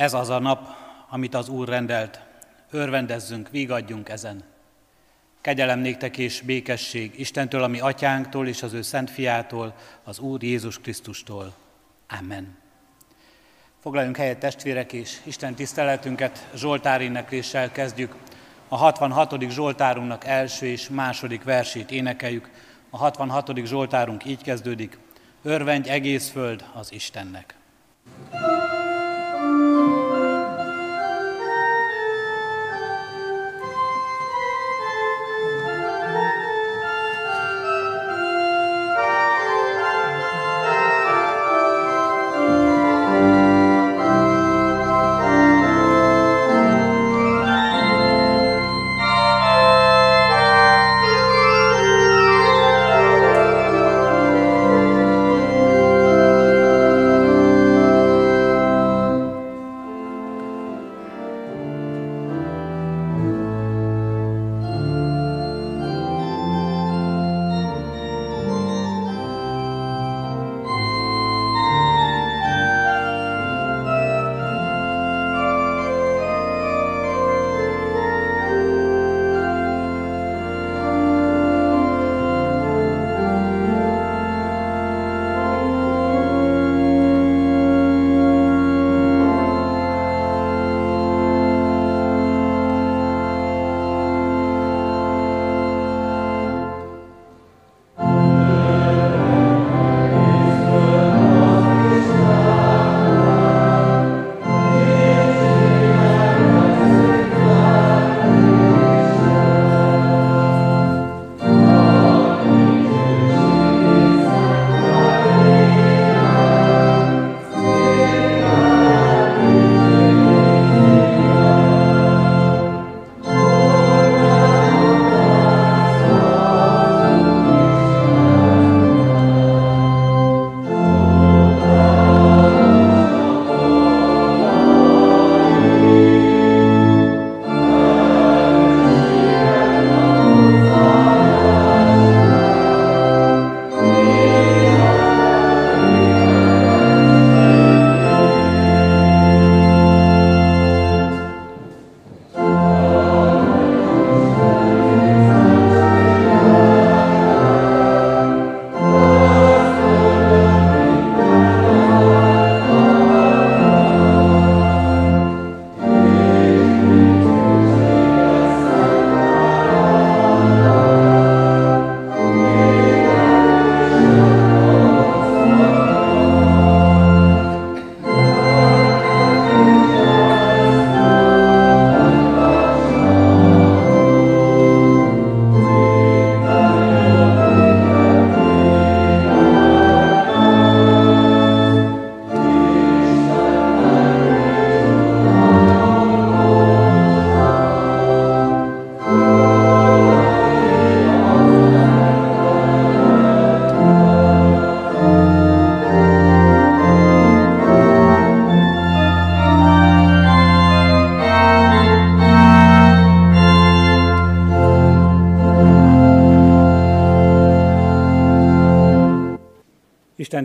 Ez az a nap, amit az Úr rendelt. Örvendezzünk, vigadjunk ezen. Kegyelem néktek és békesség Istentől, ami atyánktól és az ő szent fiától, az Úr Jézus Krisztustól. Amen. Foglaljunk helyet testvérek, és Isten tiszteletünket Zsoltár énekléssel kezdjük. A 66. Zsoltárunknak első és második versét énekeljük. A 66. Zsoltárunk így kezdődik. Örvendj egész föld az Istennek. thank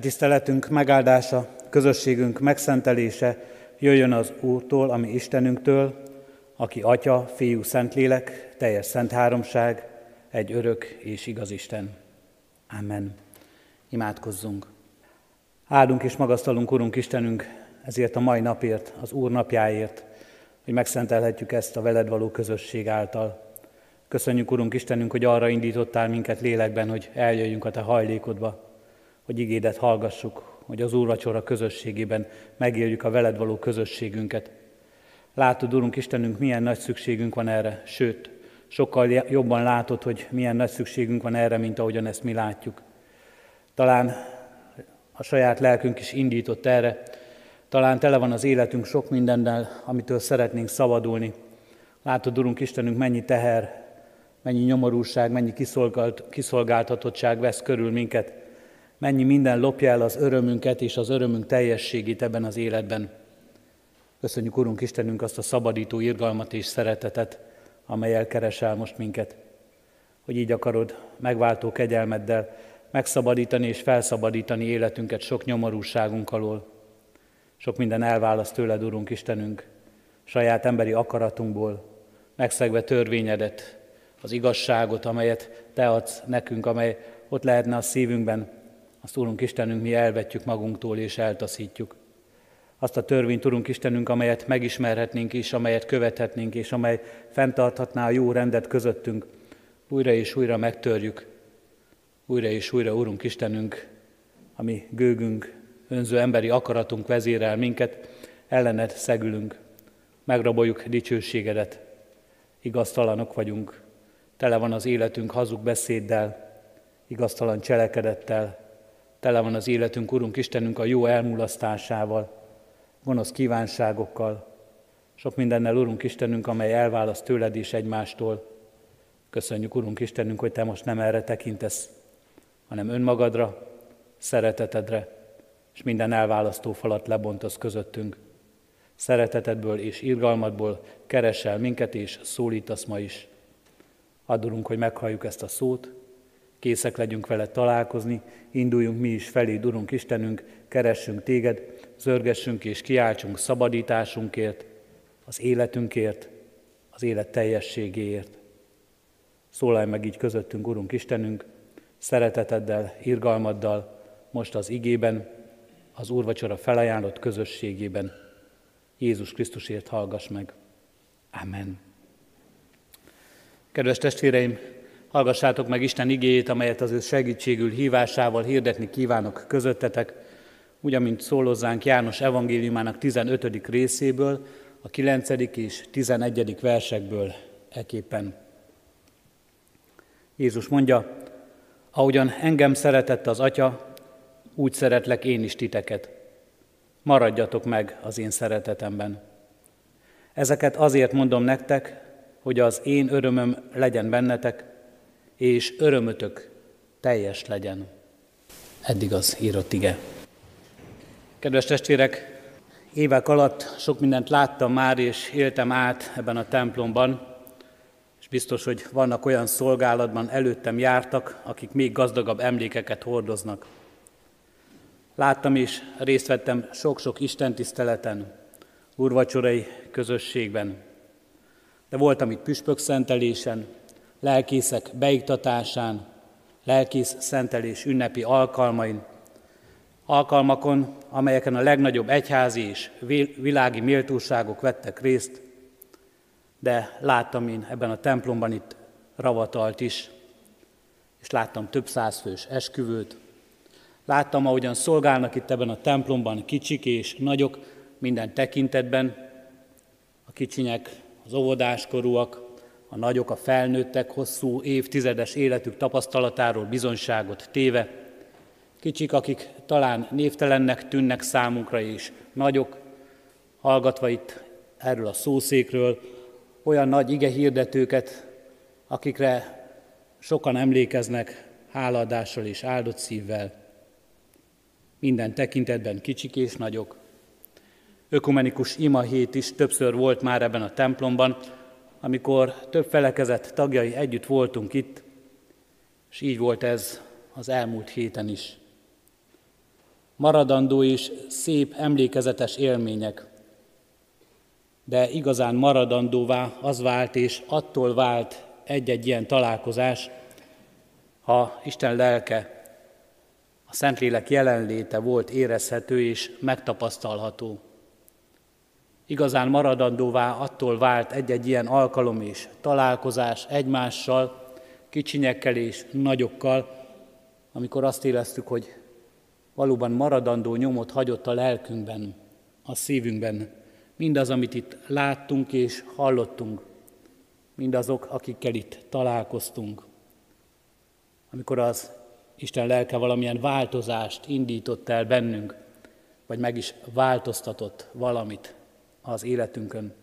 Isten tiszteletünk megáldása, közösségünk megszentelése jöjjön az Úrtól, ami Istenünktől, aki Atya, Fiú, Szentlélek, teljes szent háromság, egy örök és igaz Isten. Amen. Imádkozzunk. Áldunk és magasztalunk, Urunk Istenünk, ezért a mai napért, az Úr napjáért, hogy megszentelhetjük ezt a veled való közösség által. Köszönjük, Urunk Istenünk, hogy arra indítottál minket lélekben, hogy eljöjjünk a Te hajlékodba, hogy igédet hallgassuk, hogy az úrvacsora közösségében megéljük a veled való közösségünket. Látod, Urunk Istenünk, milyen nagy szükségünk van erre, sőt, sokkal jobban látod, hogy milyen nagy szükségünk van erre, mint ahogyan ezt mi látjuk. Talán a saját lelkünk is indított erre, talán tele van az életünk sok mindennel, amitől szeretnénk szabadulni. Látod, Urunk Istenünk, mennyi teher, mennyi nyomorúság, mennyi kiszolgált, kiszolgáltatottság vesz körül minket, mennyi minden lopja el az örömünket és az örömünk teljességét ebben az életben. Köszönjük, Urunk Istenünk, azt a szabadító irgalmat és szeretetet, amely elkeresel most minket, hogy így akarod megváltó kegyelmeddel megszabadítani és felszabadítani életünket sok nyomorúságunk alól. Sok minden elválaszt tőled, Urunk Istenünk, saját emberi akaratunkból, megszegve törvényedet, az igazságot, amelyet Te adsz nekünk, amely ott lehetne a szívünkben, azt Úrunk Istenünk mi elvetjük magunktól és eltaszítjuk. Azt a törvényt, Urunk Istenünk, amelyet megismerhetnénk is, amelyet követhetnénk, és amely fenntarthatná a jó rendet közöttünk, újra és újra megtörjük. Újra és újra, Urunk Istenünk, ami gőgünk, önző emberi akaratunk vezérel minket, ellened szegülünk, megraboljuk dicsőségedet, igaztalanok vagyunk, tele van az életünk hazug beszéddel, igaztalan cselekedettel, tele van az életünk, Urunk Istenünk, a jó elmulasztásával, gonosz kívánságokkal, sok mindennel, Urunk Istenünk, amely elválaszt tőled is egymástól. Köszönjük, Urunk Istenünk, hogy Te most nem erre tekintesz, hanem önmagadra, szeretetedre, és minden elválasztó falat lebontasz közöttünk. Szeretetedből és irgalmadból keresel minket, és szólítasz ma is. Adulunk, hogy meghalljuk ezt a szót, készek legyünk vele találkozni, induljunk mi is felé, Urunk Istenünk, keressünk téged, zörgessünk és kiáltsunk szabadításunkért, az életünkért, az élet teljességéért. Szólalj meg így közöttünk, Urunk Istenünk, szereteteddel, irgalmaddal, most az igében, az úrvacsora felajánlott közösségében. Jézus Krisztusért hallgass meg. Amen. Kedves testvéreim, hallgassátok meg Isten igéjét, amelyet az ő segítségül hívásával hirdetni kívánok közöttetek, úgy, amint szólózzánk János evangéliumának 15. részéből, a 9. és 11. versekből eképpen. Jézus mondja, ahogyan engem szeretett az Atya, úgy szeretlek én is titeket. Maradjatok meg az én szeretetemben. Ezeket azért mondom nektek, hogy az én örömöm legyen bennetek, és örömötök teljes legyen. Eddig az írott ige. Kedves testvérek, évek alatt sok mindent láttam már, és éltem át ebben a templomban, és biztos, hogy vannak olyan szolgálatban előttem jártak, akik még gazdagabb emlékeket hordoznak. Láttam és részt vettem sok-sok istentiszteleten, urvacsorai közösségben. De voltam itt püspökszentelésen, lelkészek beiktatásán, lelkész szentelés ünnepi alkalmain, alkalmakon, amelyeken a legnagyobb egyházi és világi méltóságok vettek részt, de láttam én ebben a templomban itt ravatalt is, és láttam több százfős esküvőt, láttam, ahogyan szolgálnak itt ebben a templomban kicsik és nagyok minden tekintetben, a kicsinyek, az óvodáskorúak, a nagyok, a felnőttek hosszú évtizedes életük tapasztalatáról bizonyságot téve, kicsik, akik talán névtelennek tűnnek számunkra is, nagyok, hallgatva itt erről a szószékről, olyan nagy ige hirdetőket, akikre sokan emlékeznek háladással és áldott szívvel. Minden tekintetben kicsik és nagyok. Ökumenikus ima hét is többször volt már ebben a templomban, amikor több felekezet tagjai együtt voltunk itt, és így volt ez az elmúlt héten is. Maradandó és szép emlékezetes élmények, de igazán maradandóvá az vált, és attól vált egy-egy ilyen találkozás, ha Isten lelke, a Szentlélek jelenléte volt érezhető és megtapasztalható. Igazán maradandóvá attól vált egy-egy ilyen alkalom és találkozás egymással, kicsinyekkel és nagyokkal, amikor azt éreztük, hogy valóban maradandó nyomot hagyott a lelkünkben, a szívünkben, mindaz, amit itt láttunk és hallottunk, mindazok, akikkel itt találkoztunk. Amikor az Isten lelke valamilyen változást indított el bennünk, vagy meg is változtatott valamit az életünkön.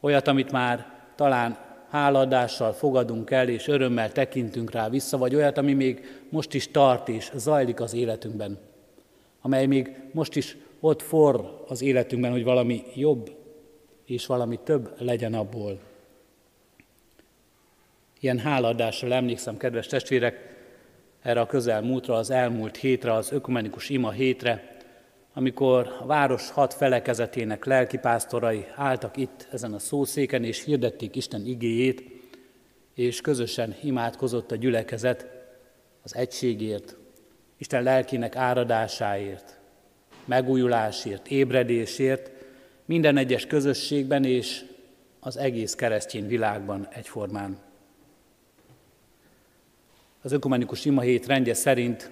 Olyat, amit már talán háladással fogadunk el, és örömmel tekintünk rá vissza, vagy olyat, ami még most is tart és zajlik az életünkben, amely még most is ott forr az életünkben, hogy valami jobb és valami több legyen abból. Ilyen háladással emlékszem, kedves testvérek, erre a közelmúltra, az elmúlt hétre, az ökumenikus ima hétre, amikor a város hat felekezetének lelkipásztorai álltak itt ezen a szószéken, és hirdették Isten igéjét, és közösen imádkozott a gyülekezet az egységért, Isten lelkének áradásáért, megújulásért, ébredésért, minden egyes közösségben és az egész keresztény világban egyformán. Az ökumenikus imahét rendje szerint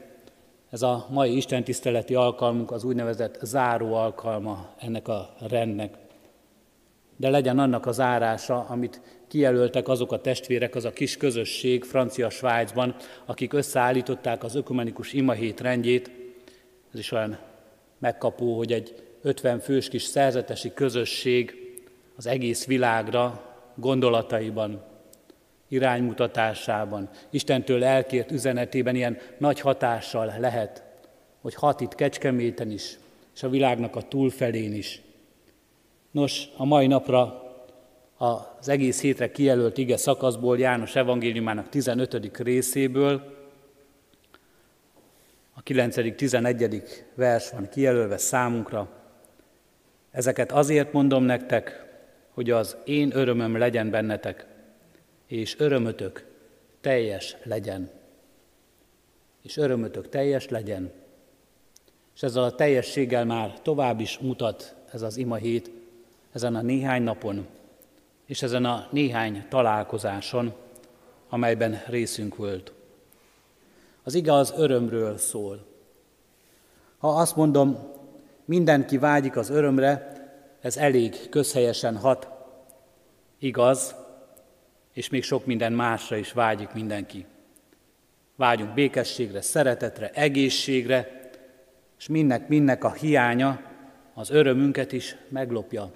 ez a mai istentiszteleti alkalmunk az úgynevezett záró alkalma ennek a rendnek. De legyen annak a zárása, amit kijelöltek azok a testvérek, az a kis közösség Francia Svájcban, akik összeállították az ökumenikus imahét rendjét. Ez is olyan megkapó, hogy egy 50 fős kis szerzetesi közösség az egész világra gondolataiban, iránymutatásában, Istentől elkért üzenetében ilyen nagy hatással lehet, hogy hat itt Kecskeméten is, és a világnak a túlfelén is. Nos, a mai napra az egész hétre kijelölt ige szakaszból, János evangéliumának 15. részéből, a 9.-11. vers van kijelölve számunkra. Ezeket azért mondom nektek, hogy az én örömöm legyen bennetek, és örömötök teljes legyen. És örömötök teljes legyen. És ezzel a teljességgel már tovább is mutat ez az ima hét, ezen a néhány napon, és ezen a néhány találkozáson, amelyben részünk volt. Az ige az örömről szól. Ha azt mondom, mindenki vágyik az örömre, ez elég közhelyesen hat. Igaz, és még sok minden másra is vágyik mindenki. Vágyunk békességre, szeretetre, egészségre, és mindnek, mindnek a hiánya az örömünket is meglopja.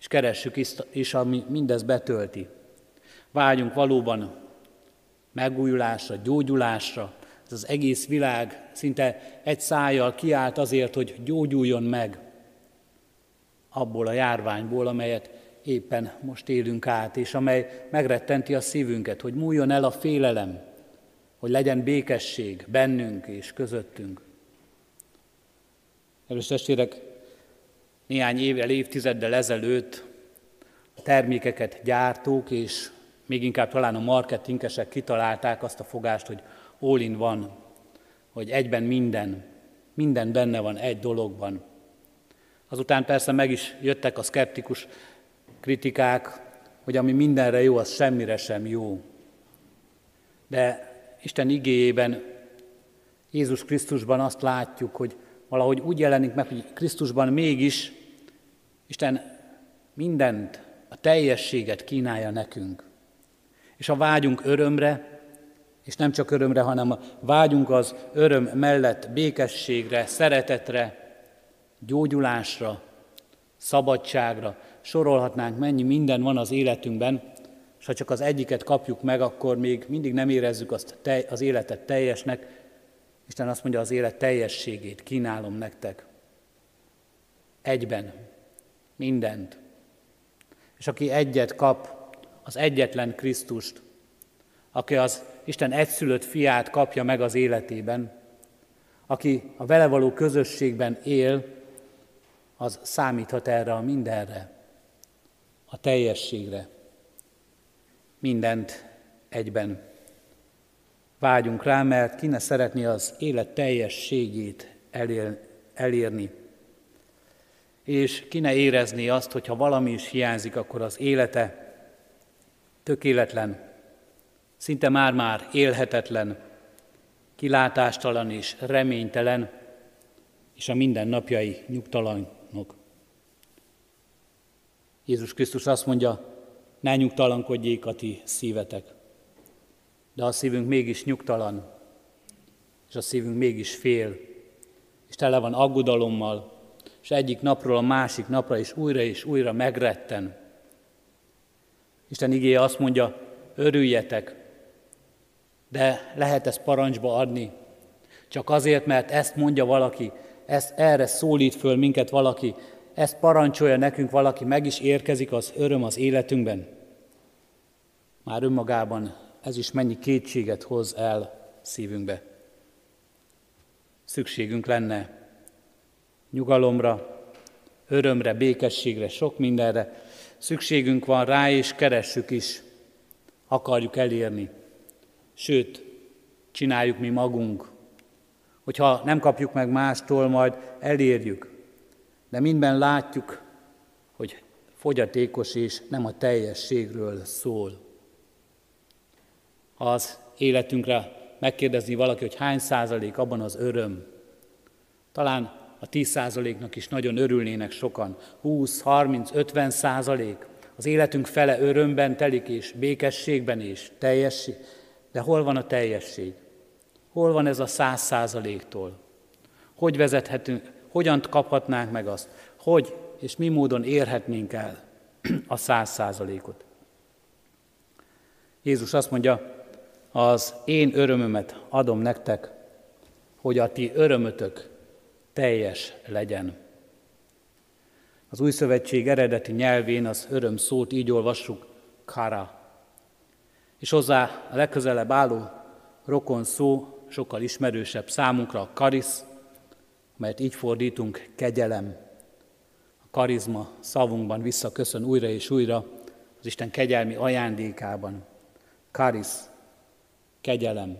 És keressük is, ami mindez betölti. Vágyunk valóban megújulásra, gyógyulásra. Ez az egész világ szinte egy szájjal kiállt azért, hogy gyógyuljon meg abból a járványból, amelyet éppen most élünk át, és amely megrettenti a szívünket, hogy múljon el a félelem, hogy legyen békesség bennünk és közöttünk. Először testvérek, néhány évvel, évtizeddel ezelőtt a termékeket gyártók, és még inkább talán a marketingesek kitalálták azt a fogást, hogy all in van, hogy egyben minden, minden benne van egy dologban. Azután persze meg is jöttek a szkeptikus kritikák, hogy ami mindenre jó, az semmire sem jó. De Isten igéjében, Jézus Krisztusban azt látjuk, hogy valahogy úgy jelenik meg, hogy Krisztusban mégis Isten mindent, a teljességet kínálja nekünk. És a vágyunk örömre, és nem csak örömre, hanem a vágyunk az öröm mellett békességre, szeretetre, gyógyulásra, szabadságra, sorolhatnánk, mennyi minden van az életünkben, és ha csak az egyiket kapjuk meg, akkor még mindig nem érezzük azt az életet teljesnek. Isten azt mondja, az élet teljességét kínálom nektek. Egyben. Mindent. És aki egyet kap, az egyetlen Krisztust, aki az Isten egyszülött fiát kapja meg az életében, aki a vele való közösségben él, az számíthat erre a mindenre, a teljességre. Mindent egyben. Vágyunk rá, mert ki ne szeretné az élet teljességét elér, elérni. És ki ne érezni azt, hogy ha valami is hiányzik, akkor az élete tökéletlen, szinte már-már élhetetlen, kilátástalan és reménytelen, és a mindennapjai nyugtalan nyugtalanok. Jézus Krisztus azt mondja, ne nyugtalankodjék a ti szívetek. De a szívünk mégis nyugtalan, és a szívünk mégis fél, és tele van aggodalommal, és egyik napról a másik napra is újra és újra megretten. Isten igéje azt mondja, örüljetek, de lehet ezt parancsba adni, csak azért, mert ezt mondja valaki, ezt, erre szólít föl minket valaki, ezt parancsolja nekünk valaki, meg is érkezik az öröm az életünkben. Már önmagában ez is mennyi kétséget hoz el szívünkbe. Szükségünk lenne nyugalomra, örömre, békességre, sok mindenre. Szükségünk van rá, és keressük is. Akarjuk elérni. Sőt, csináljuk mi magunk. Hogyha nem kapjuk meg mástól, majd elérjük. De mindben látjuk, hogy fogyatékos és nem a teljességről szól. Ha az életünkre megkérdezni valaki, hogy hány százalék abban az öröm, talán a 10 százaléknak is nagyon örülnének sokan. 20, 30, 50 százalék. Az életünk fele örömben telik és békességben és teljesség. De hol van a teljesség? Hol van ez a száz százaléktól? Hogy vezethetünk, hogyan kaphatnánk meg azt? Hogy és mi módon érhetnénk el a száz százalékot? Jézus azt mondja, az én örömömet adom nektek, hogy a ti örömötök teljes legyen. Az új szövetség eredeti nyelvén az öröm szót így olvassuk, kara. És hozzá a legközelebb álló rokon szó sokkal ismerősebb számunkra a karisz, mert így fordítunk kegyelem. A karizma szavunkban visszaköszön újra és újra az Isten kegyelmi ajándékában. Karisz, kegyelem.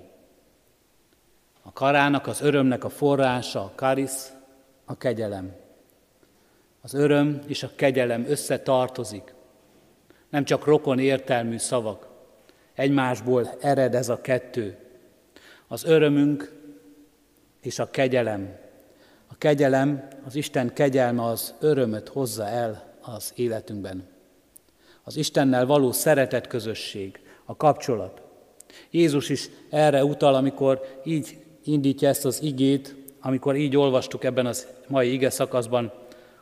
A karának, az örömnek a forrása, a karisz, a kegyelem. Az öröm és a kegyelem összetartozik. Nem csak rokon értelmű szavak. Egymásból ered ez a kettő. Az örömünk és a kegyelem. Kegyelem, az Isten kegyelme az örömöt hozza el az életünkben. Az Istennel való szeretet közösség, a kapcsolat. Jézus is erre utal, amikor így indítja ezt az igét, amikor így olvastuk ebben az mai ige szakaszban,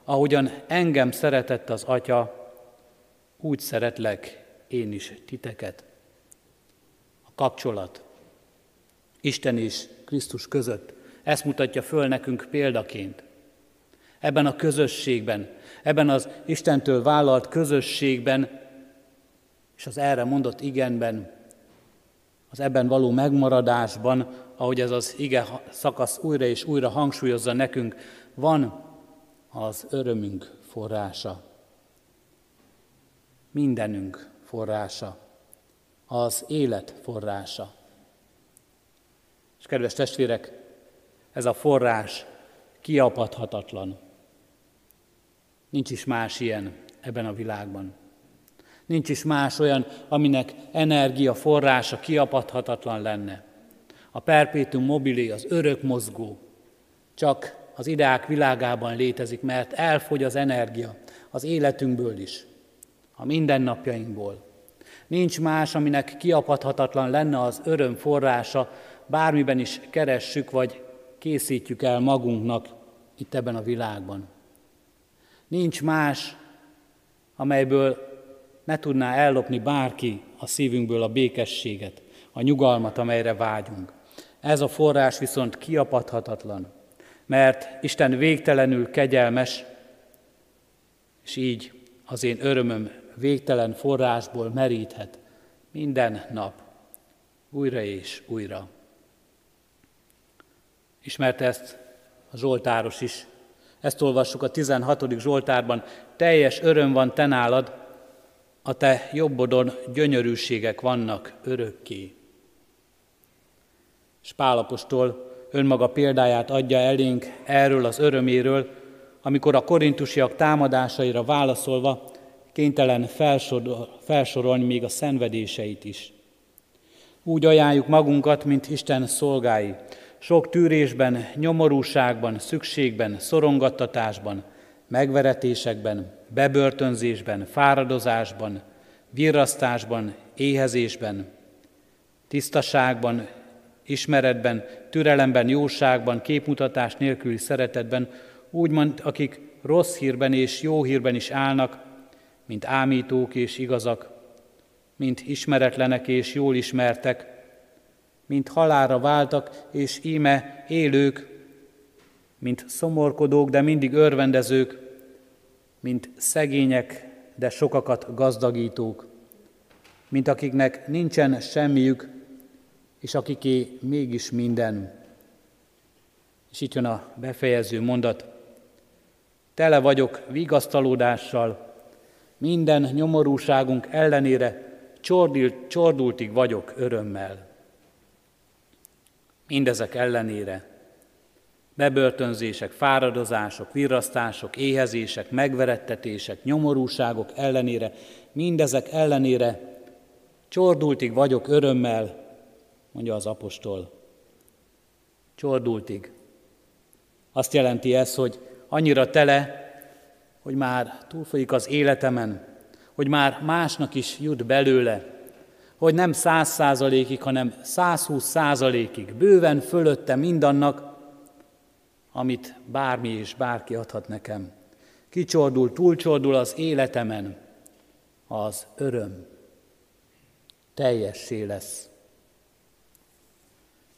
ahogyan engem szeretett az Atya, úgy szeretlek én is titeket. A kapcsolat Isten és Krisztus között, ezt mutatja föl nekünk példaként. Ebben a közösségben, ebben az Istentől vállalt közösségben, és az erre mondott igenben, az ebben való megmaradásban, ahogy ez az ige szakasz újra és újra hangsúlyozza nekünk, van az örömünk forrása. Mindenünk forrása. Az élet forrása. És kedves testvérek, ez a forrás kiapadhatatlan. Nincs is más ilyen ebben a világban. Nincs is más olyan, aminek energia forrása kiapadhatatlan lenne. A perpétum mobili, az örök mozgó, csak az ideák világában létezik, mert elfogy az energia az életünkből is, a mindennapjainkból. Nincs más, aminek kiapadhatatlan lenne az öröm forrása, bármiben is keressük, vagy készítjük el magunknak itt ebben a világban. Nincs más, amelyből ne tudná ellopni bárki a szívünkből a békességet, a nyugalmat, amelyre vágyunk. Ez a forrás viszont kiapadhatatlan, mert Isten végtelenül kegyelmes, és így az én örömöm végtelen forrásból meríthet minden nap, újra és újra. Ismerte ezt a Zsoltáros is. Ezt olvassuk a 16. Zsoltárban. Teljes öröm van te nálad, a te jobbodon gyönyörűségek vannak örökké. És Pálapostól önmaga példáját adja elénk erről az öröméről, amikor a korintusiak támadásaira válaszolva kénytelen felsorol, felsorolni még a szenvedéseit is. Úgy ajánljuk magunkat, mint Isten szolgái, sok tűrésben, nyomorúságban, szükségben, szorongattatásban, megveretésekben, bebörtönzésben, fáradozásban, virrasztásban, éhezésben, tisztaságban, ismeretben, türelemben, jóságban, képmutatás nélküli szeretetben, úgymond akik rossz hírben és jó hírben is állnak, mint ámítók és igazak, mint ismeretlenek és jól ismertek, mint halára váltak, és íme élők, mint szomorkodók, de mindig örvendezők, mint szegények, de sokakat gazdagítók, mint akiknek nincsen semmiük, és akiké mégis minden. És itt jön a befejező mondat, Tele vagyok vigasztalódással, minden nyomorúságunk ellenére csordult, csordultig vagyok örömmel. Mindezek ellenére bebörtönzések, fáradozások, virrasztások, éhezések, megverettetések, nyomorúságok ellenére, mindezek ellenére csordultig vagyok örömmel, mondja az apostol. Csordultig. Azt jelenti ez, hogy annyira tele, hogy már túlfolyik az életemen, hogy már másnak is jut belőle, hogy nem száz százalékig, hanem 120 százalékig, bőven fölötte mindannak, amit bármi és bárki adhat nekem. Kicsordul, túlcsordul az életemen az öröm. Teljessé lesz.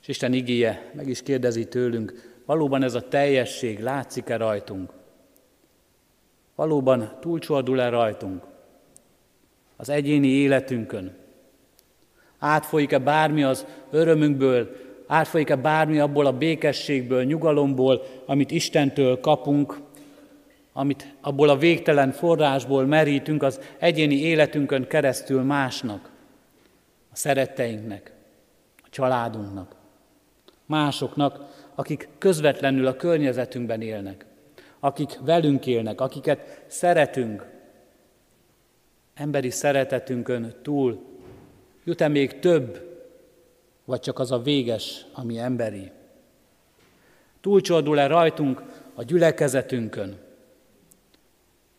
És Isten igéje meg is kérdezi tőlünk, valóban ez a teljesség látszik-e rajtunk? Valóban túlcsordul-e rajtunk? Az egyéni életünkön? Átfolyik-e bármi az örömünkből, átfolyik-e bármi abból a békességből, nyugalomból, amit Istentől kapunk, amit abból a végtelen forrásból merítünk az egyéni életünkön keresztül másnak, a szeretteinknek, a családunknak, másoknak, akik közvetlenül a környezetünkben élnek, akik velünk élnek, akiket szeretünk, emberi szeretetünkön túl jut-e még több vagy csak az a véges, ami emberi? Túlcsordul-e rajtunk a gyülekezetünkön?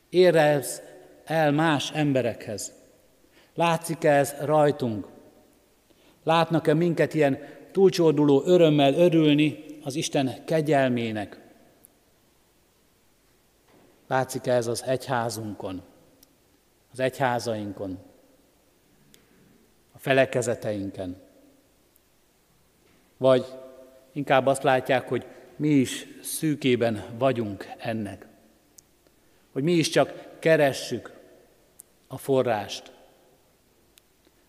Ér ez el más emberekhez? Látszik-e ez rajtunk? Látnak-e minket ilyen túlcsorduló örömmel örülni az Isten kegyelmének? Látszik-e ez az egyházunkon, az egyházainkon, felekezeteinken? Vagy inkább azt látják, hogy mi is szűkében vagyunk ennek. Hogy mi is csak keressük a forrást.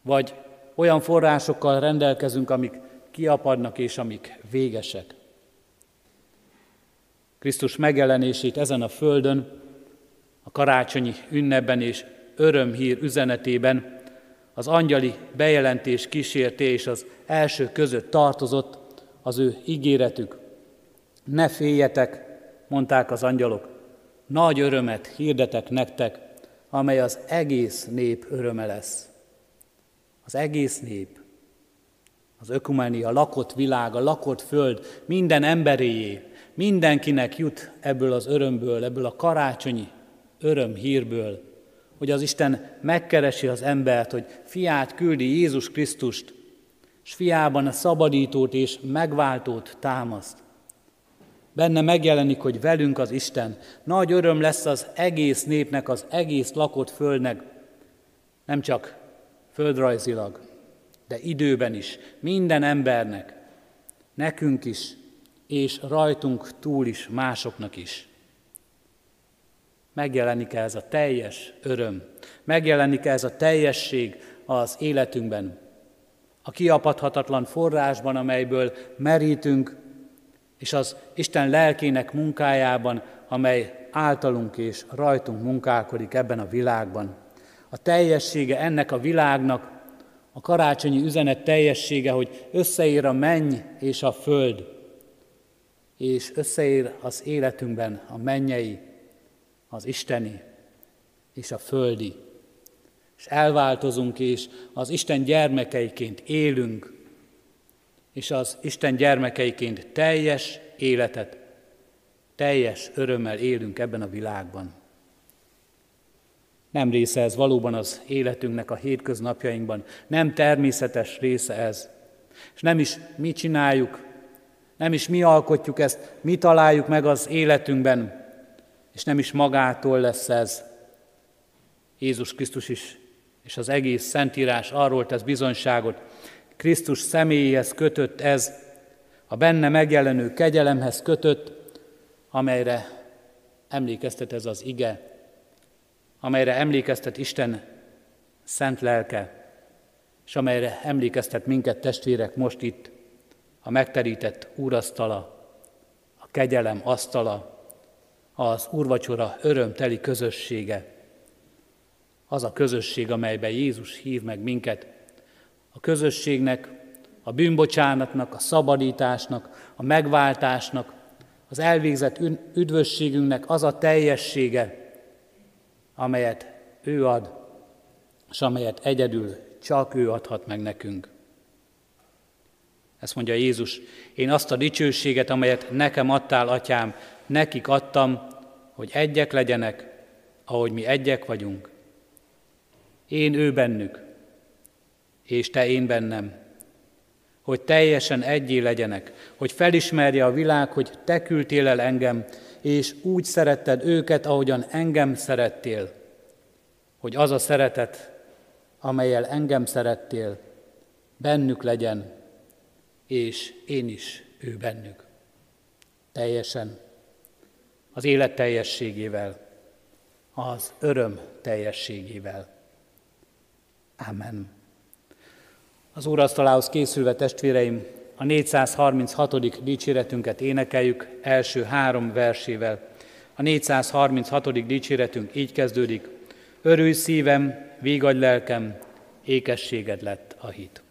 Vagy olyan forrásokkal rendelkezünk, amik kiapadnak és amik végesek. Krisztus megjelenését ezen a földön, a karácsonyi ünnepben és örömhír üzenetében az angyali bejelentés kísérté és az első között tartozott az ő ígéretük. Ne féljetek, mondták az angyalok, nagy örömet hirdetek nektek, amely az egész nép öröme lesz. Az egész nép, az ökumenia, a lakott világ, a lakott föld, minden emberéjé, mindenkinek jut ebből az örömből, ebből a karácsonyi öröm hírből, hogy az Isten megkeresi az embert, hogy fiát küldi Jézus Krisztust, és fiában a szabadítót és megváltót támaszt. Benne megjelenik, hogy velünk az Isten. Nagy öröm lesz az egész népnek, az egész lakott földnek, nem csak földrajzilag, de időben is, minden embernek, nekünk is, és rajtunk túl is, másoknak is megjelenik -e ez a teljes öröm, megjelenik -e ez a teljesség az életünkben, a kiapadhatatlan forrásban, amelyből merítünk, és az Isten lelkének munkájában, amely általunk és rajtunk munkálkodik ebben a világban. A teljessége ennek a világnak, a karácsonyi üzenet teljessége, hogy összeér a menny és a föld, és összeér az életünkben a mennyei az isteni és a földi. És elváltozunk, és az Isten gyermekeiként élünk, és az Isten gyermekeiként teljes életet, teljes örömmel élünk ebben a világban. Nem része ez valóban az életünknek a hétköznapjainkban, nem természetes része ez. És nem is mi csináljuk, nem is mi alkotjuk ezt, mi találjuk meg az életünkben, és nem is magától lesz ez. Jézus Krisztus is, és az egész Szentírás arról tesz bizonyságot. Krisztus személyéhez kötött ez, a benne megjelenő kegyelemhez kötött, amelyre emlékeztet ez az ige, amelyre emlékeztet Isten szent lelke, és amelyre emlékeztet minket testvérek most itt, a megterített úrasztala, a kegyelem asztala, az úrvacsora örömteli közössége. Az a közösség, amelyben Jézus hív meg minket. A közösségnek, a bűnbocsánatnak, a szabadításnak, a megváltásnak, az elvégzett üdvösségünknek az a teljessége, amelyet ő ad, és amelyet egyedül csak ő adhat meg nekünk. Ezt mondja Jézus, én azt a dicsőséget, amelyet nekem adtál, atyám, nekik adtam, hogy egyek legyenek, ahogy mi egyek vagyunk. Én ő bennük, és te én bennem, hogy teljesen egyé legyenek, hogy felismerje a világ, hogy te küldtél el engem, és úgy szeretted őket, ahogyan engem szerettél, hogy az a szeretet, amelyel engem szerettél, bennük legyen, és én is ő bennük. Teljesen, az élet teljességével, az öröm teljességével. Amen. Az úrasztalához készülve testvéreim, a 436. dicséretünket énekeljük első három versével. A 436. dicséretünk így kezdődik. Örülj szívem, vígadj lelkem, ékességed lett a hit.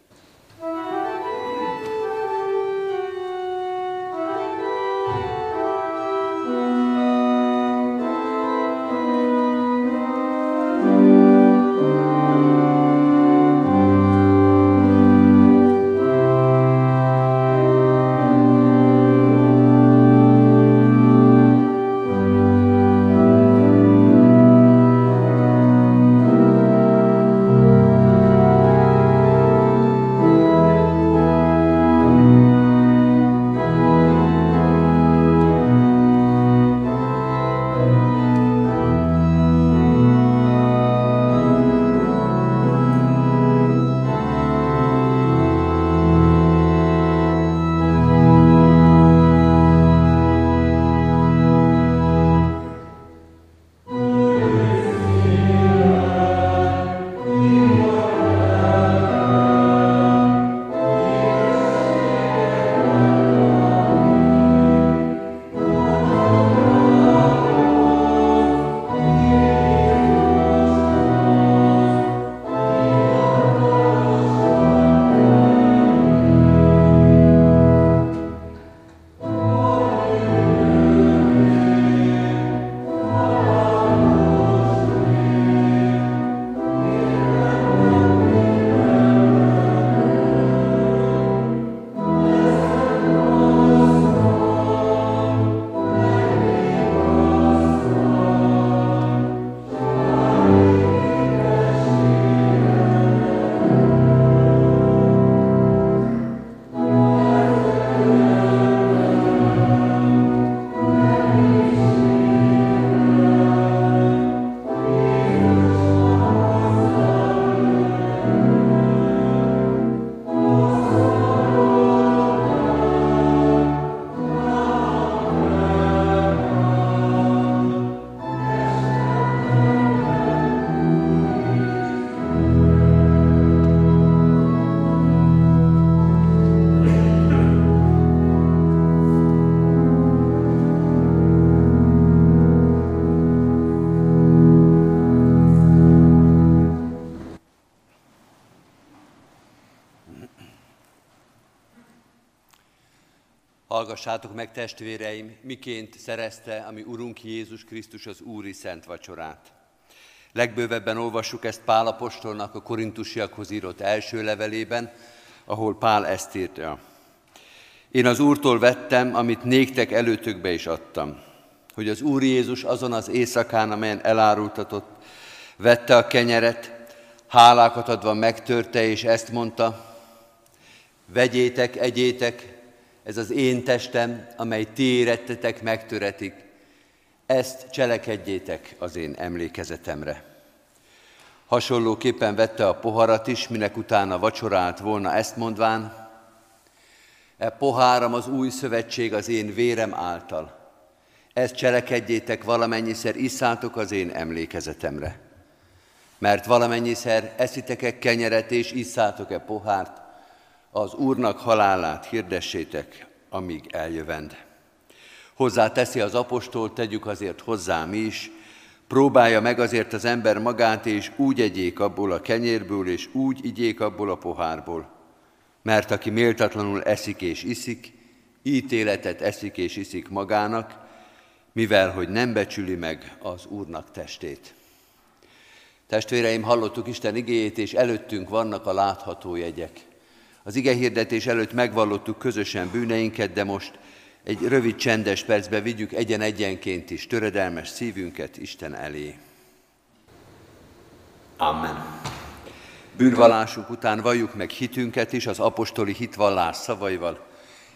Hallgassátok meg, testvéreim, miként szerezte a mi Urunk Jézus Krisztus az Úri Szent Vacsorát. Legbővebben olvassuk ezt Pál apostolnak a korintusiakhoz írott első levelében, ahol Pál ezt írta. Én az Úrtól vettem, amit néktek előtökbe is adtam, hogy az Úr Jézus azon az éjszakán, amelyen elárultatott, vette a kenyeret, hálákat adva megtörte, és ezt mondta, vegyétek, egyétek, ez az én testem, amely ti érettetek, megtöretik. Ezt cselekedjétek az én emlékezetemre. Hasonlóképpen vette a poharat is, minek utána vacsorált volna ezt mondván, e poháram az új szövetség az én vérem által. Ezt cselekedjétek valamennyiszer, isszátok az én emlékezetemre. Mert valamennyiszer eszitek-e kenyeret és isszátok-e pohárt, az Úrnak halálát hirdessétek, amíg eljövend. Hozzá teszi az apostol, tegyük azért hozzá mi is, próbálja meg azért az ember magát, és úgy egyék abból a kenyérből, és úgy igyék abból a pohárból. Mert aki méltatlanul eszik és iszik, ítéletet eszik és iszik magának, mivel hogy nem becsüli meg az Úrnak testét. Testvéreim, hallottuk Isten igéjét, és előttünk vannak a látható jegyek. Az ige hirdetés előtt megvallottuk közösen bűneinket, de most egy rövid csendes percbe vigyük egyen-egyenként is töredelmes szívünket Isten elé. Amen. Bűnvallásuk után valljuk meg hitünket is az apostoli hitvallás szavaival.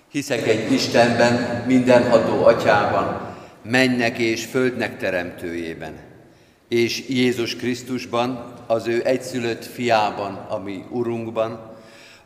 Hiszek egy Istenben, mindenható atyában, mennek és földnek teremtőjében, és Jézus Krisztusban, az ő egyszülött fiában, ami Urunkban,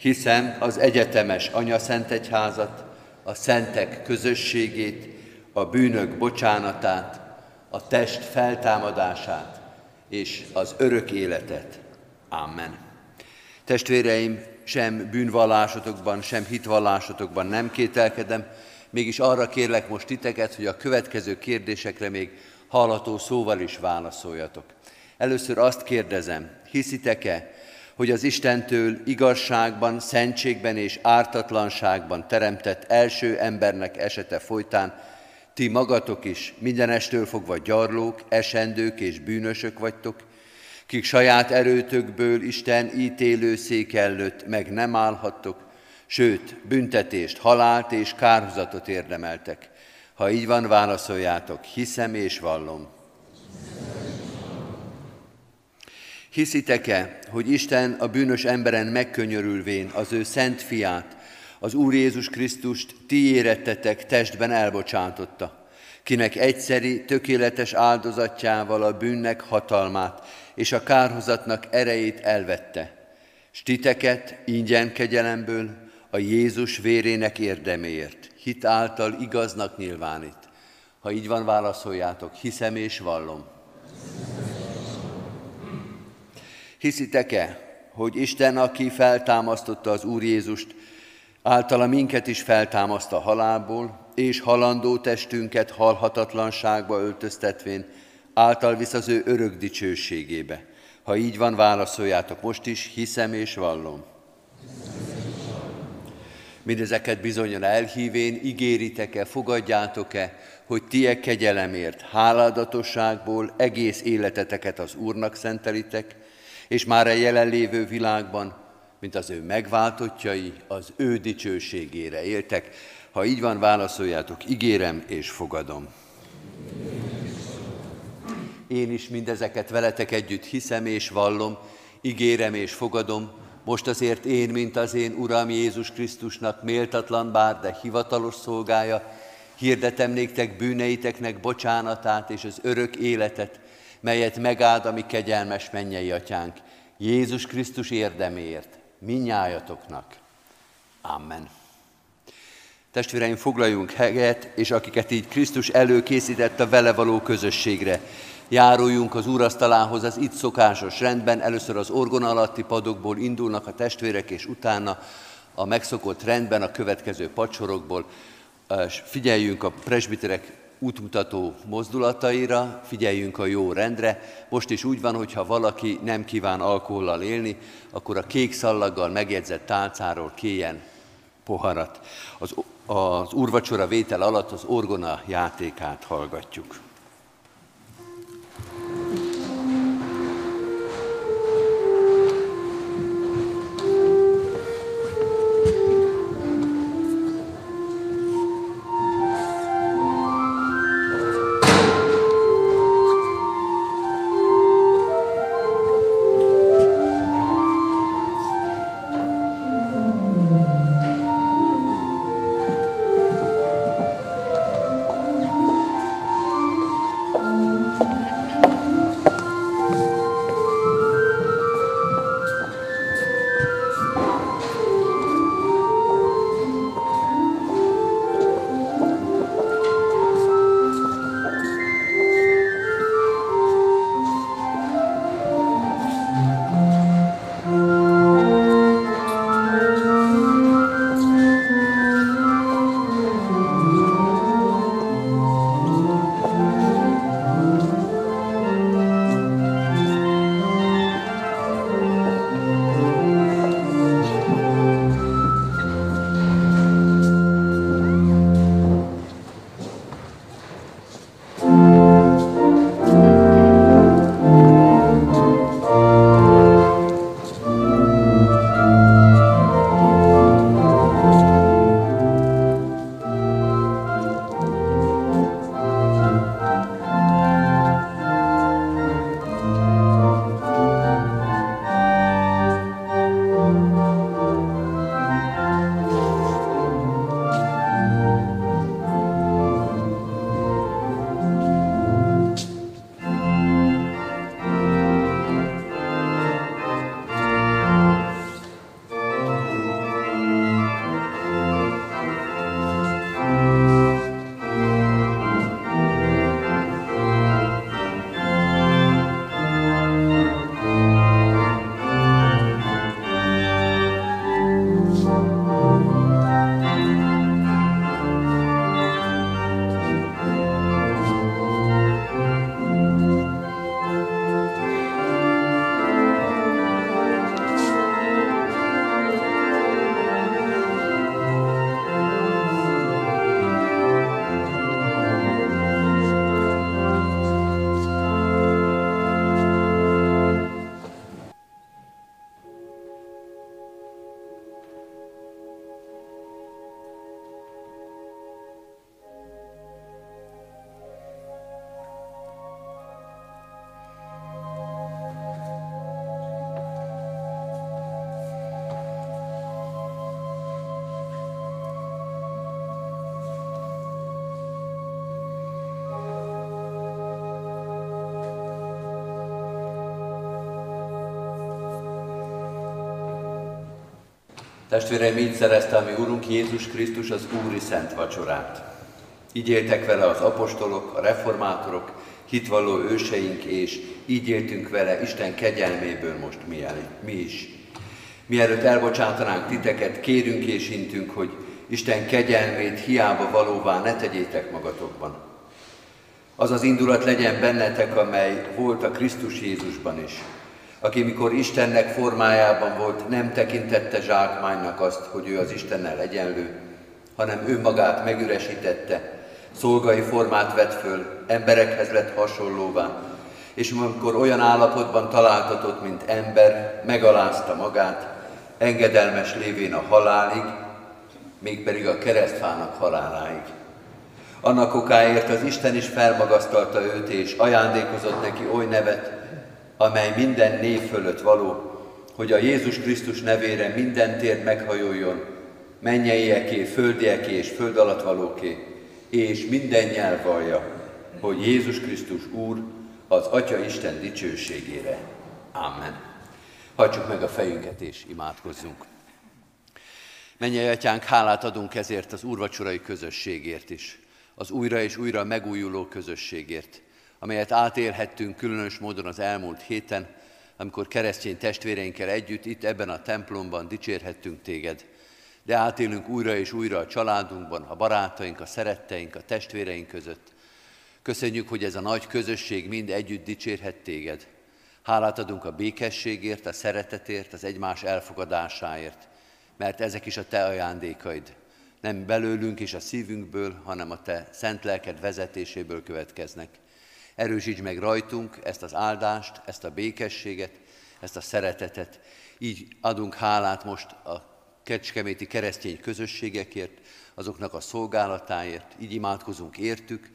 hiszem az egyetemes Anya Szent Egyházat, a szentek közösségét, a bűnök bocsánatát, a test feltámadását és az örök életet. Amen. Testvéreim, sem bűnvallásotokban, sem hitvallásotokban nem kételkedem, mégis arra kérlek most titeket, hogy a következő kérdésekre még hallható szóval is válaszoljatok. Először azt kérdezem, hiszitek-e, hogy az Istentől igazságban, szentségben és ártatlanságban teremtett első embernek esete folytán ti magatok is mindenestől fogva gyarlók, esendők és bűnösök vagytok, kik saját erőtökből Isten ítélő szék előtt meg nem állhattok, sőt, büntetést, halált és kárhozatot érdemeltek. Ha így van, válaszoljátok, hiszem és vallom. Hiszitek-e, hogy Isten a bűnös emberen megkönyörülvén az ő szent fiát, az Úr Jézus Krisztust ti érettetek testben elbocsátotta, kinek egyszeri, tökéletes áldozatjával a bűnnek hatalmát és a kárhozatnak erejét elvette, s titeket ingyen kegyelemből a Jézus vérének érdeméért, hit által igaznak nyilvánít. Ha így van, válaszoljátok, hiszem és vallom. Hiszitek-e, hogy Isten, aki feltámasztotta az Úr Jézust, általa minket is feltámaszt a halálból, és halandó testünket halhatatlanságba öltöztetvén, által visz az ő örök dicsőségébe. Ha így van, válaszoljátok most is, hiszem és vallom. Mindezeket bizonyan elhívén, ígéritek-e, fogadjátok-e, hogy tie kegyelemért, háladatosságból egész életeteket az Úrnak szentelitek, és már a jelenlévő világban, mint az ő megváltottjai, az ő dicsőségére éltek. Ha így van, válaszoljátok, ígérem és fogadom. Én is mindezeket veletek együtt hiszem és vallom, ígérem és fogadom, most azért én, mint az én Uram Jézus Krisztusnak méltatlan bár, de hivatalos szolgája, hirdetem néktek bűneiteknek bocsánatát és az örök életet, melyet megáld a mi kegyelmes mennyei atyánk, Jézus Krisztus érdeméért, minnyájatoknak. Amen. Testvéreim, foglaljunk helyet, és akiket így Krisztus előkészített a vele való közösségre, járuljunk az úrasztalához az itt szokásos rendben. Először az orgon alatti padokból indulnak a testvérek, és utána a megszokott rendben a következő pacsorokból. Figyeljünk a presbiterek útmutató mozdulataira, figyeljünk a jó rendre. Most is úgy van, hogy ha valaki nem kíván alkohollal élni, akkor a kék szallaggal megjegyzett tálcáról kéjen poharat. Az, az úrvacsora vétel alatt az orgona játékát hallgatjuk. Testvéreim, így szerezte a mi Urunk Jézus Krisztus az Úri Szent Vacsorát. Így éltek vele az apostolok, a reformátorok, hitvalló őseink, és így éltünk vele Isten kegyelméből most mi, el, mi is. Mielőtt elbocsátanánk titeket, kérünk és intünk, hogy Isten kegyelmét hiába valóvá ne tegyétek magatokban. Az az indulat legyen bennetek, amely volt a Krisztus Jézusban is, aki mikor Istennek formájában volt, nem tekintette zsákmánynak azt, hogy ő az Istennel egyenlő, hanem ő magát megüresítette, szolgai formát vett föl, emberekhez lett hasonlóvá, és amikor olyan állapotban találtatott, mint ember, megalázta magát, engedelmes lévén a halálig, mégpedig a keresztfának haláláig. Annak okáért az Isten is felmagasztalta őt, és ajándékozott neki oly nevet, amely minden név fölött való, hogy a Jézus Krisztus nevére minden tér meghajoljon, mennyeieké, földieké és föld alatt valóké, és minden nyelv vallja, hogy Jézus Krisztus Úr az Atya Isten dicsőségére. Amen. Hagyjuk meg a fejünket és imádkozzunk. Mennyei Atyánk, hálát adunk ezért az úrvacsorai közösségért is, az újra és újra megújuló közösségért, amelyet átélhettünk különös módon az elmúlt héten, amikor keresztény testvéreinkkel együtt itt ebben a templomban dicsérhettünk téged. De átélünk újra és újra a családunkban, a barátaink, a szeretteink, a testvéreink között. Köszönjük, hogy ez a nagy közösség mind együtt dicsérhet téged. Hálát adunk a békességért, a szeretetért, az egymás elfogadásáért, mert ezek is a te ajándékaid. Nem belőlünk és a szívünkből, hanem a te szent lelked vezetéséből következnek. Erősíts meg rajtunk ezt az áldást, ezt a békességet, ezt a szeretetet. Így adunk hálát most a kecskeméti keresztény közösségekért, azoknak a szolgálatáért, így imádkozunk értük,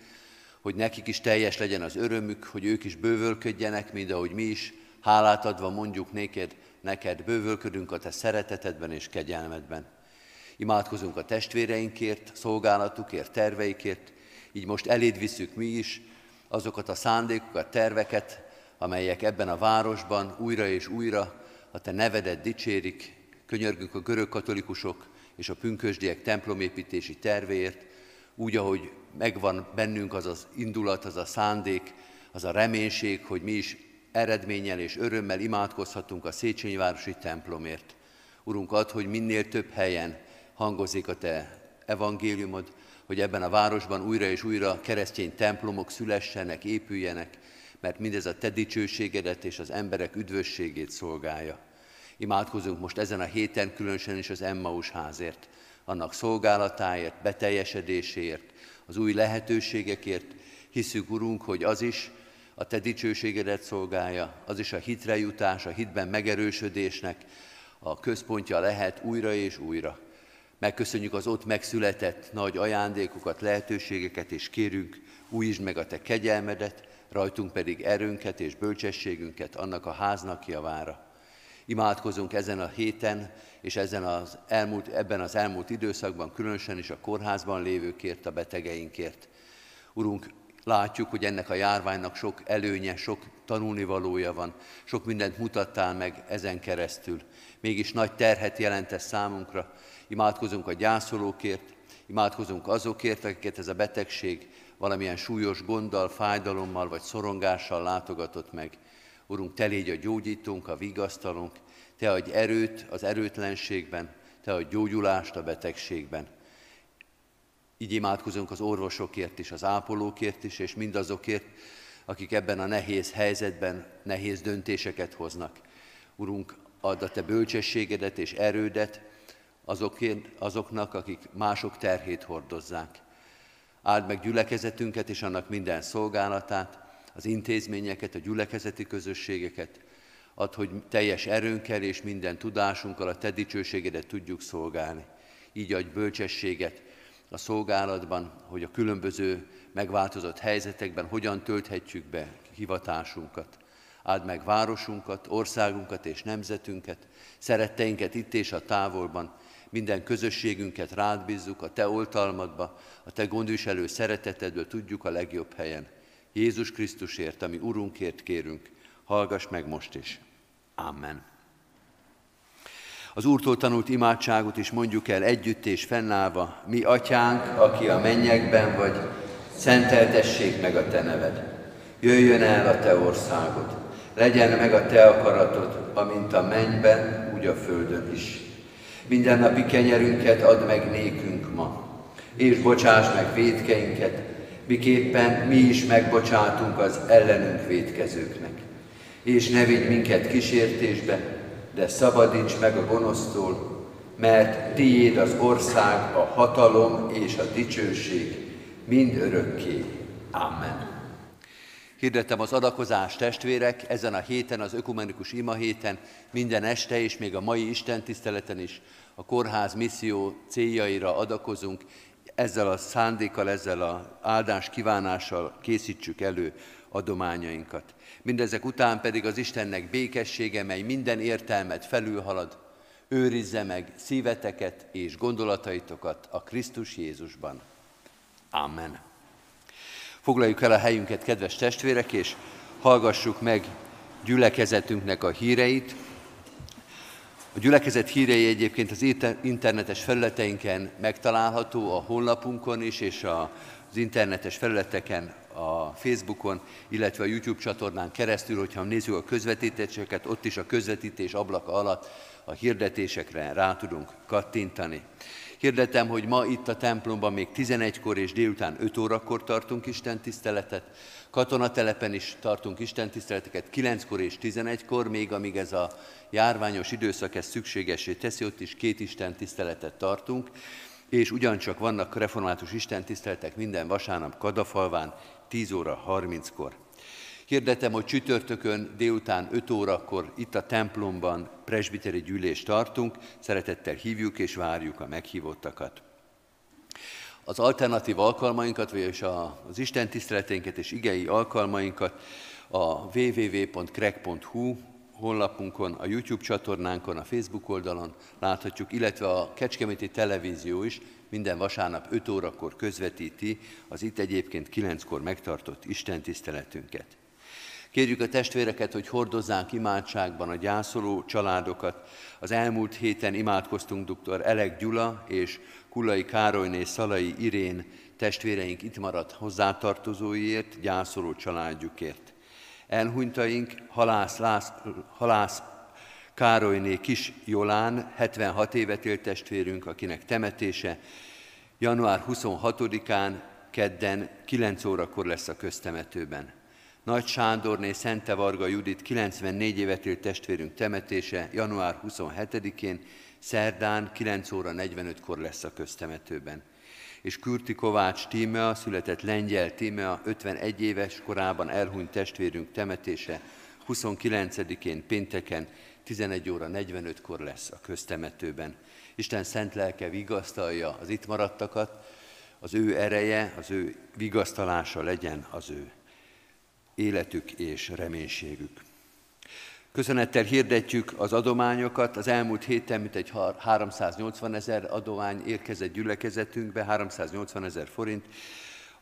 hogy nekik is teljes legyen az örömük, hogy ők is bővölködjenek, mint ahogy mi is, hálát adva mondjuk néked, neked bővölködünk a te szeretetedben és kegyelmedben. Imádkozunk a testvéreinkért, szolgálatukért, terveikért, így most eléd visszük mi is azokat a szándékokat, terveket, amelyek ebben a városban újra és újra a te nevedet dicsérik, könyörgünk a görög katolikusok és a pünkösdiek templomépítési tervéért, úgy, ahogy megvan bennünk az az indulat, az a szándék, az a reménység, hogy mi is eredménnyel és örömmel imádkozhatunk a Széchenyi Városi templomért. Urunk, ad, hogy minél több helyen hangozik a Te evangéliumod, hogy ebben a városban újra és újra keresztény templomok szülessenek, épüljenek, mert mindez a Te dicsőségedet és az emberek üdvösségét szolgálja. Imádkozunk most ezen a héten különösen is az Emmaus házért, annak szolgálatáért, beteljesedéséért, az új lehetőségekért. Hiszük, Urunk, hogy az is a Te dicsőségedet szolgálja, az is a hitre jutás, a hitben megerősödésnek a központja lehet újra és újra. Megköszönjük az ott megszületett nagy ajándékokat, lehetőségeket, és kérünk, újítsd meg a Te kegyelmedet, rajtunk pedig erőnket és bölcsességünket annak a háznak javára. Imádkozunk ezen a héten, és ezen az elmúlt, ebben az elmúlt időszakban, különösen is a kórházban lévőkért, a betegeinkért. Urunk, látjuk, hogy ennek a járványnak sok előnye, sok tanulnivalója van, sok mindent mutattál meg ezen keresztül. Mégis nagy terhet jelent ez számunkra. Imádkozunk a gyászolókért, imádkozunk azokért, akiket ez a betegség valamilyen súlyos gonddal, fájdalommal vagy szorongással látogatott meg. Urunk, Te légy a gyógyítónk, a vigasztalunk, Te adj erőt az erőtlenségben, Te adj gyógyulást a betegségben. Így imádkozunk az orvosokért is, az ápolókért is, és mindazokért, akik ebben a nehéz helyzetben nehéz döntéseket hoznak. Urunk, add a Te bölcsességedet és erődet azokért, azoknak, akik mások terhét hordozzák. Áld meg gyülekezetünket és annak minden szolgálatát, az intézményeket, a gyülekezeti közösségeket, ad, hogy teljes erőnkkel és minden tudásunkkal a Te dicsőségedet tudjuk szolgálni. Így adj bölcsességet a szolgálatban, hogy a különböző megváltozott helyzetekben hogyan tölthetjük be hivatásunkat. Áld meg városunkat, országunkat és nemzetünket, szeretteinket itt és a távolban, minden közösségünket rád bízzuk, a Te oltalmadba, a Te gondviselő szeretetedből tudjuk a legjobb helyen. Jézus Krisztusért, ami Urunkért kérünk, hallgass meg most is. Amen. Az Úrtól tanult imádságot is mondjuk el együtt és fennállva. Mi, Atyánk, aki a mennyekben vagy, szenteltessék meg a Te neved. Jöjjön el a Te országod. Legyen meg a Te akaratod, amint a mennyben, úgy a földön is. Minden napi kenyerünket add meg nékünk ma, és bocsáss meg védkeinket, miképpen mi is megbocsátunk az ellenünk védkezőknek. És ne vigy minket kísértésbe, de szabadíts meg a gonosztól, mert tiéd az ország, a hatalom és a dicsőség mind örökké. Amen. Hirdettem az adakozás testvérek, ezen a héten, az ökumenikus ima héten, minden este és még a mai Isten tiszteleten is a kórház misszió céljaira adakozunk, ezzel a szándékkal, ezzel a áldás kívánással készítsük elő adományainkat. Mindezek után pedig az Istennek békessége, mely minden értelmet felülhalad, őrizze meg szíveteket és gondolataitokat a Krisztus Jézusban. Amen. Foglaljuk el a helyünket, kedves testvérek, és hallgassuk meg gyülekezetünknek a híreit. A gyülekezet hírei egyébként az internetes felületeinken megtalálható, a honlapunkon is, és az internetes felületeken, a Facebookon, illetve a YouTube csatornán keresztül, hogyha nézzük a közvetítéseket, ott is a közvetítés ablaka alatt a hirdetésekre rá tudunk kattintani. Hirdetem, hogy ma itt a templomban még 11-kor és délután 5 órakor tartunk Isten tiszteletet. Katonatelepen is tartunk Isten tiszteleteket 9-kor és 11-kor, még amíg ez a járványos időszak ezt szükségesé teszi, ott is két Isten tiszteletet tartunk, és ugyancsak vannak református Isten tiszteletek minden vasárnap Kadafalván 10 óra 30-kor. Hirdetem, hogy csütörtökön délután 5 órakor itt a templomban presbiteri gyűlést tartunk, szeretettel hívjuk és várjuk a meghívottakat. Az alternatív alkalmainkat, vagyis az Isten tiszteleténket és igei alkalmainkat a www.krek.hu honlapunkon, a YouTube csatornánkon, a Facebook oldalon láthatjuk, illetve a Kecskeméti Televízió is minden vasárnap 5 órakor közvetíti az itt egyébként 9-kor megtartott Isten tiszteletünket. Kérjük a testvéreket, hogy hordozzák imádságban a gyászoló családokat. Az elmúlt héten imádkoztunk dr. Elek Gyula és Kulai Károlyné Szalai Irén testvéreink itt maradt hozzátartozóiért, gyászoló családjukért. Elhunytaink Halász, Lász, Halász Károlyné Kis Jolán, 76 évet élt testvérünk, akinek temetése január 26-án, kedden 9 órakor lesz a köztemetőben. Nagy Sándorné Szente Varga Judit 94 évet élt testvérünk temetése január 27-én, szerdán 9 óra 45-kor lesz a köztemetőben. És Kürti Kovács Tímea, született lengyel Tímea, 51 éves korában elhunyt testvérünk temetése 29-én pénteken 11 óra 45-kor lesz a köztemetőben. Isten szent lelke vigasztalja az itt maradtakat, az ő ereje, az ő vigasztalása legyen az ő életük és reménységük. Köszönettel hirdetjük az adományokat. Az elmúlt héten mintegy 380 ezer adomány érkezett gyülekezetünkbe, 380 ezer forint.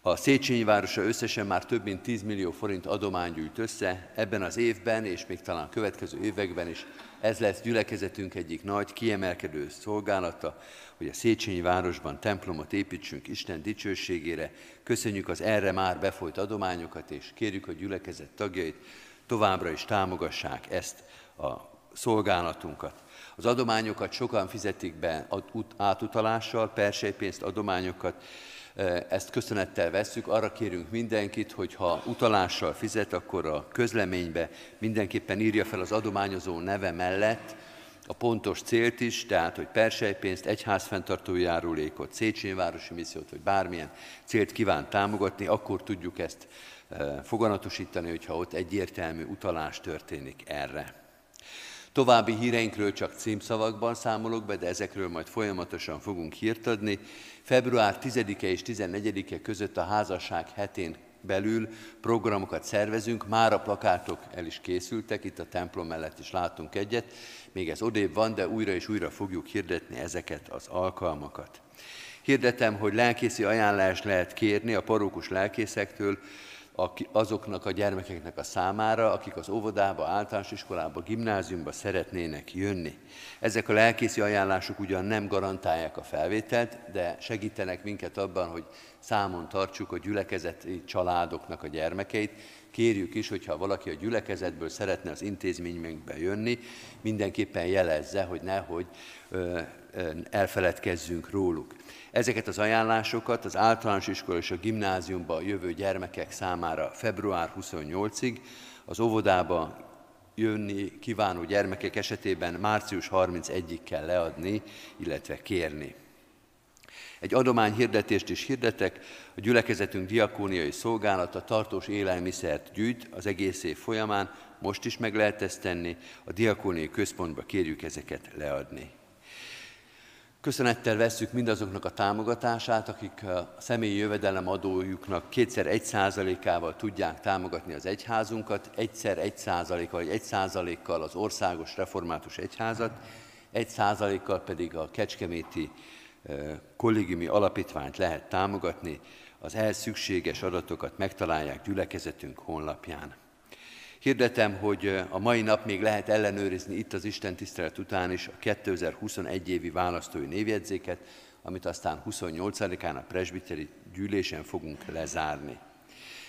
A Széchenyi városa összesen már több mint 10 millió forint adomány gyűjt össze ebben az évben, és még talán a következő években is. Ez lesz gyülekezetünk egyik nagy kiemelkedő szolgálata, hogy a Széchenyi városban templomot építsünk Isten dicsőségére. Köszönjük az erre már befolyt adományokat, és kérjük a gyülekezet tagjait, továbbra is támogassák ezt a szolgálatunkat. Az adományokat sokan fizetik be átutalással, persejpénzt, adományokat, ezt köszönettel vesszük, arra kérünk mindenkit, hogy ha utalással fizet, akkor a közleménybe mindenképpen írja fel az adományozó neve mellett a pontos célt is, tehát hogy persejpénzt, egyházfenntartó járulékot, Széchenyi Városi Missziót, vagy bármilyen célt kíván támogatni, akkor tudjuk ezt foganatosítani, hogyha ott egyértelmű utalás történik erre. További híreinkről csak címszavakban számolok be, de ezekről majd folyamatosan fogunk hírt adni. Február 10-e és 14-e között a házasság hetén belül programokat szervezünk, már a plakátok el is készültek, itt a templom mellett is látunk egyet, még ez odébb van, de újra és újra fogjuk hirdetni ezeket az alkalmakat. Hirdetem, hogy lelkészi ajánlást lehet kérni a parókus lelkészektől, azoknak a gyermekeknek a számára, akik az óvodába, általános iskolába, gimnáziumba szeretnének jönni. Ezek a lelkészi ajánlások ugyan nem garantálják a felvételt, de segítenek minket abban, hogy számon tartsuk a gyülekezeti családoknak a gyermekeit. Kérjük is, hogyha valaki a gyülekezetből szeretne az intézményünkbe jönni, mindenképpen jelezze, hogy nehogy elfeledkezzünk róluk. Ezeket az ajánlásokat az általános iskola és a gimnáziumba jövő gyermekek számára február 28-ig, az óvodába jönni kívánó gyermekek esetében március 31-ig kell leadni, illetve kérni. Egy adományhirdetést is hirdetek, a gyülekezetünk diakóniai szolgálata tartós élelmiszert gyűjt az egész év folyamán, most is meg lehet ezt tenni, a diakóniai központba kérjük ezeket leadni. Köszönettel vesszük mindazoknak a támogatását, akik a személyi jövedelem adójuknak kétszer egy százalékával tudják támogatni az egyházunkat, egyszer egy százalékkal, vagy egy százalékkal az országos református egyházat, egy százalékkal pedig a kecskeméti kollégiumi alapítványt lehet támogatni, az ehhez szükséges adatokat megtalálják gyülekezetünk honlapján. Hirdetem, hogy a mai nap még lehet ellenőrizni itt az Isten tisztelet után is a 2021 évi választói névjegyzéket, amit aztán 28-án a presbiteri gyűlésen fogunk lezárni.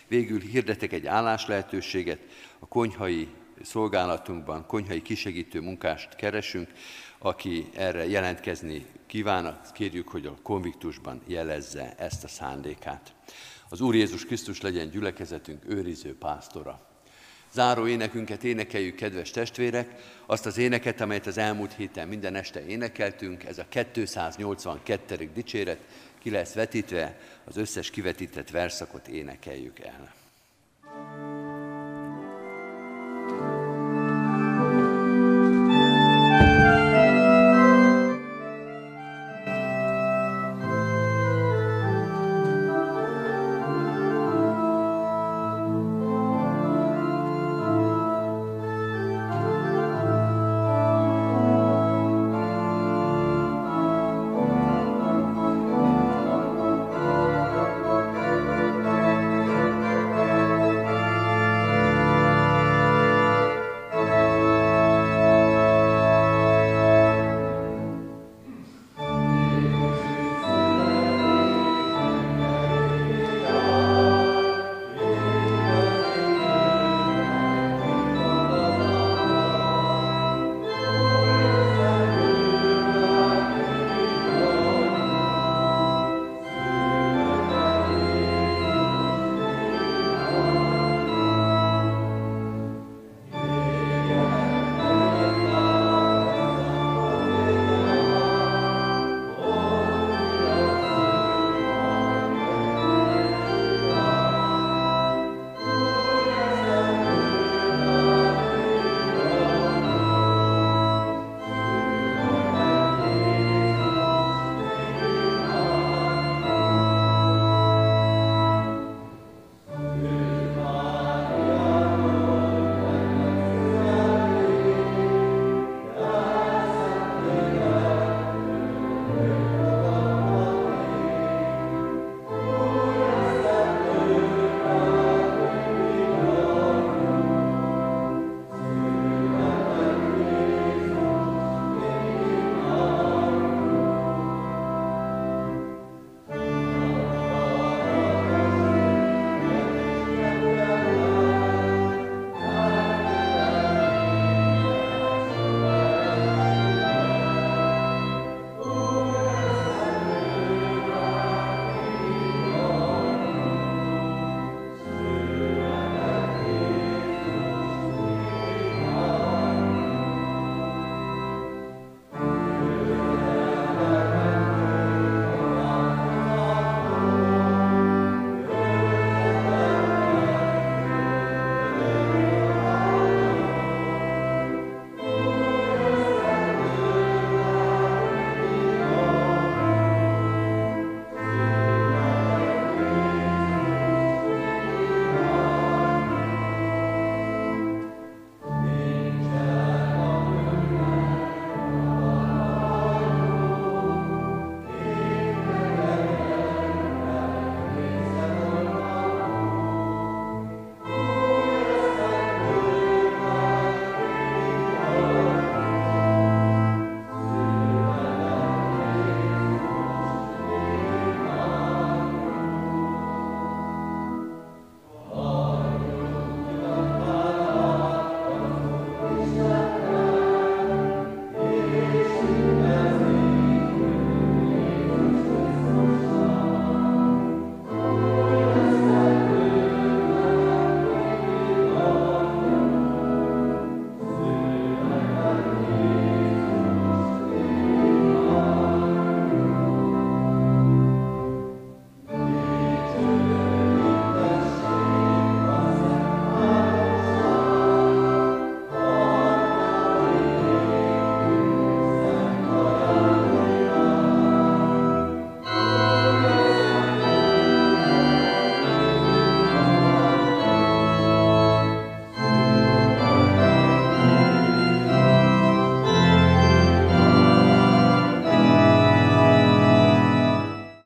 Végül hirdetek egy állás lehetőséget, a konyhai szolgálatunkban konyhai kisegítő munkást keresünk, aki erre jelentkezni kíván, kérjük, hogy a konviktusban jelezze ezt a szándékát. Az Úr Jézus Krisztus legyen gyülekezetünk őriző pásztora. Záró énekünket énekeljük, kedves testvérek, azt az éneket, amelyet az elmúlt héten minden este énekeltünk, ez a 282. dicséret, ki lesz vetítve, az összes kivetített verszakot énekeljük el.